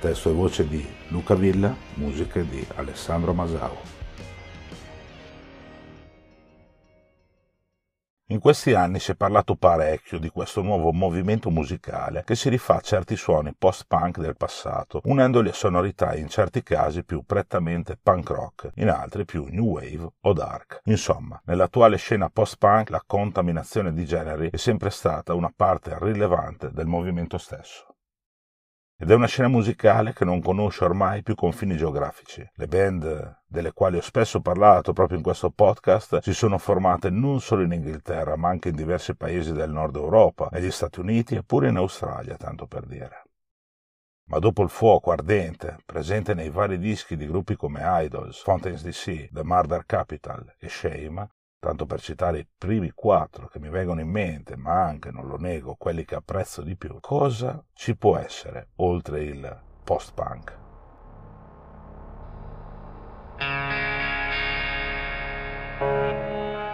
Testo e voce di Luca Villa, musiche di Alessandro Masao. In questi anni si è parlato parecchio di questo nuovo movimento musicale che si rifà a certi suoni post-punk del passato, unendoli a sonorità in certi casi più prettamente punk rock, in altri più new wave o dark. Insomma, nell'attuale scena post-punk la contaminazione di generi è sempre stata una parte rilevante del movimento stesso. Ed è una scena musicale che non conosce ormai più confini geografici. Le band delle quali ho spesso parlato proprio in questo podcast si sono formate non solo in Inghilterra, ma anche in diversi paesi del nord Europa, negli Stati Uniti e pure in Australia, tanto per dire. Ma dopo il fuoco ardente, presente nei vari dischi di gruppi come Idols, Fountains DC, The Murder Capital e Shame, tanto per citare i primi quattro che mi vengono in mente, ma anche, non lo nego, quelli che apprezzo di più, cosa ci può essere oltre il post-punk?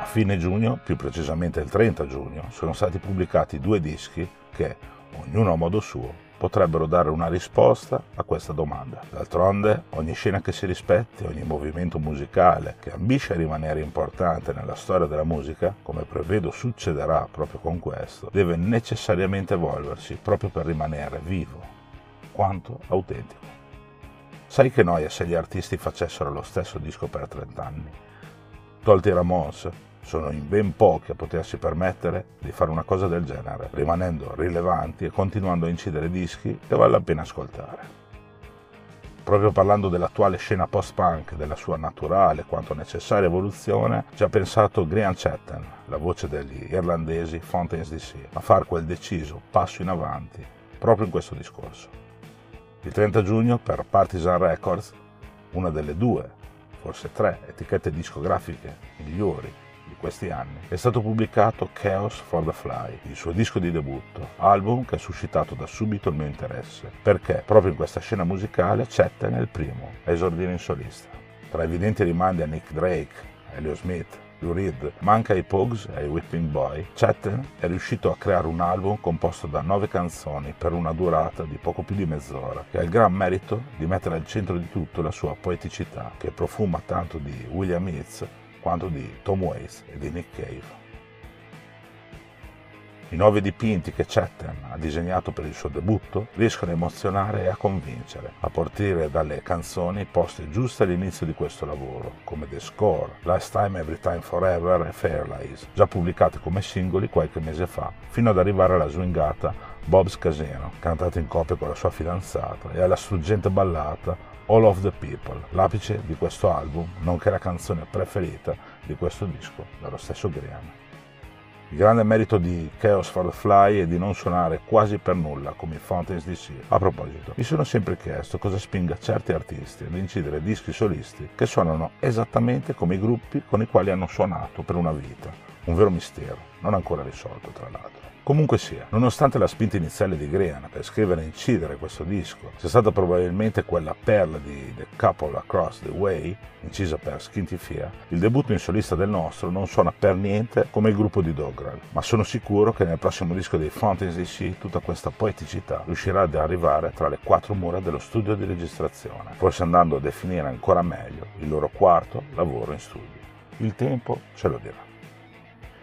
A fine giugno, più precisamente il 30 giugno, sono stati pubblicati due dischi che, ognuno a modo suo, potrebbero dare una risposta a questa domanda. D'altronde, ogni scena che si rispetti, ogni movimento musicale che ambisce a rimanere importante nella storia della musica, come prevedo succederà proprio con questo, deve necessariamente evolversi proprio per rimanere vivo, quanto autentico. Sai che noia se gli artisti facessero lo stesso disco per 30 anni? Tolti Ramos, sono in ben pochi a potersi permettere di fare una cosa del genere, rimanendo rilevanti e continuando a incidere dischi che vale la pena ascoltare. Proprio parlando dell'attuale scena post-punk, della sua naturale quanto necessaria evoluzione, ci ha pensato Graham Chatten, la voce degli irlandesi Fountains DC, a far quel deciso passo in avanti proprio in questo discorso. Il 30 giugno per Partisan Records, una delle due, forse tre etichette discografiche migliori questi anni, è stato pubblicato Chaos for the Fly, il suo disco di debutto, album che ha suscitato da subito il mio interesse, perché proprio in questa scena musicale Chetten è il primo a esordire in solista. Tra evidenti rimandi a Nick Drake, Elio Smith, Lou Reed, ma anche ai Pogues e ai Whipping Boy, Chetten è riuscito a creare un album composto da nove canzoni per una durata di poco più di mezz'ora, che ha il gran merito di mettere al centro di tutto la sua poeticità, che profuma tanto di William Yeats quanto di Tom Waits e di Nick Cave. I nuovi dipinti che Chatham ha disegnato per il suo debutto riescono a emozionare e a convincere, a partire dalle canzoni poste giusto all'inizio di questo lavoro, come The Score, Last Time Every Time Forever e Fairlies, già pubblicati come singoli qualche mese fa, fino ad arrivare alla swingata Bob's Casino, cantata in coppia con la sua fidanzata, e alla struggente ballata All of the People, l'apice di questo album, nonché la canzone preferita di questo disco dallo stesso Graham. Il grande merito di Chaos for the Fly è di non suonare quasi per nulla come i Fountains DC. A proposito, mi sono sempre chiesto cosa spinga certi artisti ad incidere dischi solisti che suonano esattamente come i gruppi con i quali hanno suonato per una vita. Un vero mistero, non ancora risolto tra l'altro. Comunque sia, nonostante la spinta iniziale di Grean per scrivere e incidere questo disco sia stata probabilmente quella perla di The Couple Across the Way, incisa per Skinty Fear, il debutto in solista del nostro non suona per niente come il gruppo di Doggerel, ma sono sicuro che nel prossimo disco dei Fountains DC tutta questa poeticità riuscirà ad arrivare tra le quattro mura dello studio di registrazione, forse andando a definire ancora meglio il loro quarto lavoro in studio. Il tempo ce lo dirà.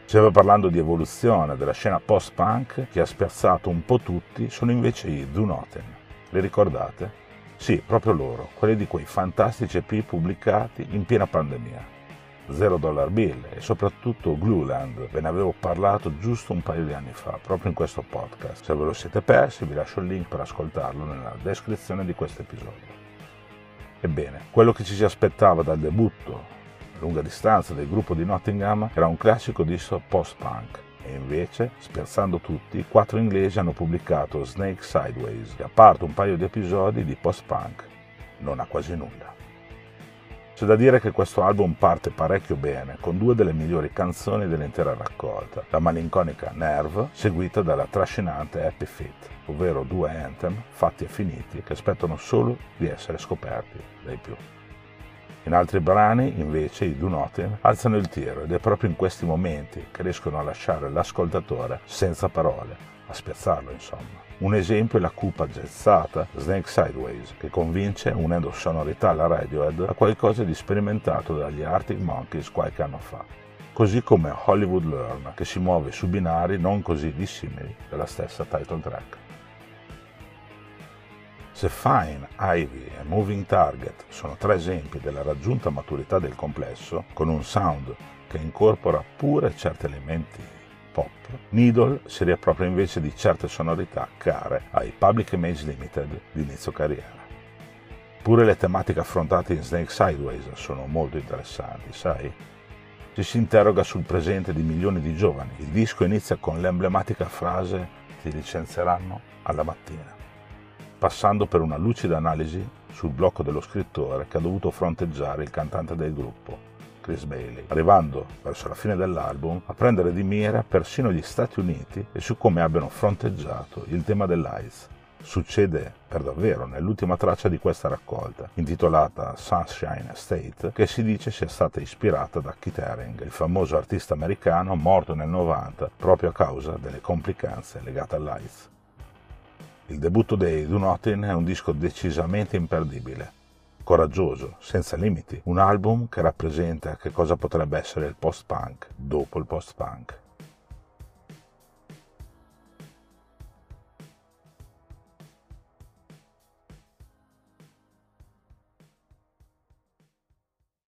Stiamo parlando di evoluzione della scena post-punk che ha spiazzato un po' tutti, sono invece i Nothing. Li ricordate? Sì, proprio loro, quelli di quei fantastici EP pubblicati in piena pandemia. Zero Dollar Bill e soprattutto Glueland, ve ne avevo parlato giusto un paio di anni fa, proprio in questo podcast. Se ve lo siete persi vi lascio il link per ascoltarlo nella descrizione di questo episodio. Ebbene, quello che ci si aspettava dal debutto lunga distanza del gruppo di Nottingham era un classico disco post-punk. E invece, spiazzando tutti, quattro inglesi hanno pubblicato Snake Sideways, che ha parto un paio di episodi di post-punk. non ha quasi nulla. C'è da dire che questo album parte parecchio bene, con due delle migliori canzoni dell'intera raccolta, la malinconica Nerve, seguita dalla trascinante Happy Feet, ovvero due anthem fatti e finiti che aspettano solo di essere scoperti dai più. In altri brani, invece, i Do Nothing alzano il tiro ed è proprio in questi momenti che riescono a lasciare l'ascoltatore senza parole, a spiazzarlo insomma. Un esempio è la cupa jazzata Snake Sideways, che convince unendo sonorità alla Radiohead a qualcosa di sperimentato dagli Arctic Monkeys qualche anno fa. Così come Hollywood Learn, che si muove su binari non così dissimili della stessa title track. Se Fine, Ivy e Moving Target sono tre esempi della raggiunta maturità del complesso, con un sound che incorpora pure certi elementi pop, Needle si riappropria invece di certe sonorità care ai Public Image Limited di inizio carriera. Pure le tematiche affrontate in Snake Sideways sono molto interessanti, sai? Ci si interroga sul presente di milioni di giovani. Il disco inizia con l'emblematica frase ti licenzieranno alla mattina passando per una lucida analisi sul blocco dello scrittore che ha dovuto fronteggiare il cantante del gruppo, Chris Bailey, arrivando verso la fine dell'album a prendere di mira persino gli Stati Uniti e su come abbiano fronteggiato il tema dell'AIDS. Succede per davvero nell'ultima traccia di questa raccolta, intitolata Sunshine State, che si dice sia stata ispirata da Keith Haring, il famoso artista americano morto nel 90 proprio a causa delle complicanze legate all'AIDS. Il debutto dei Do Nothing è un disco decisamente imperdibile, coraggioso, senza limiti, un album che rappresenta che cosa potrebbe essere il post-punk dopo il post-punk.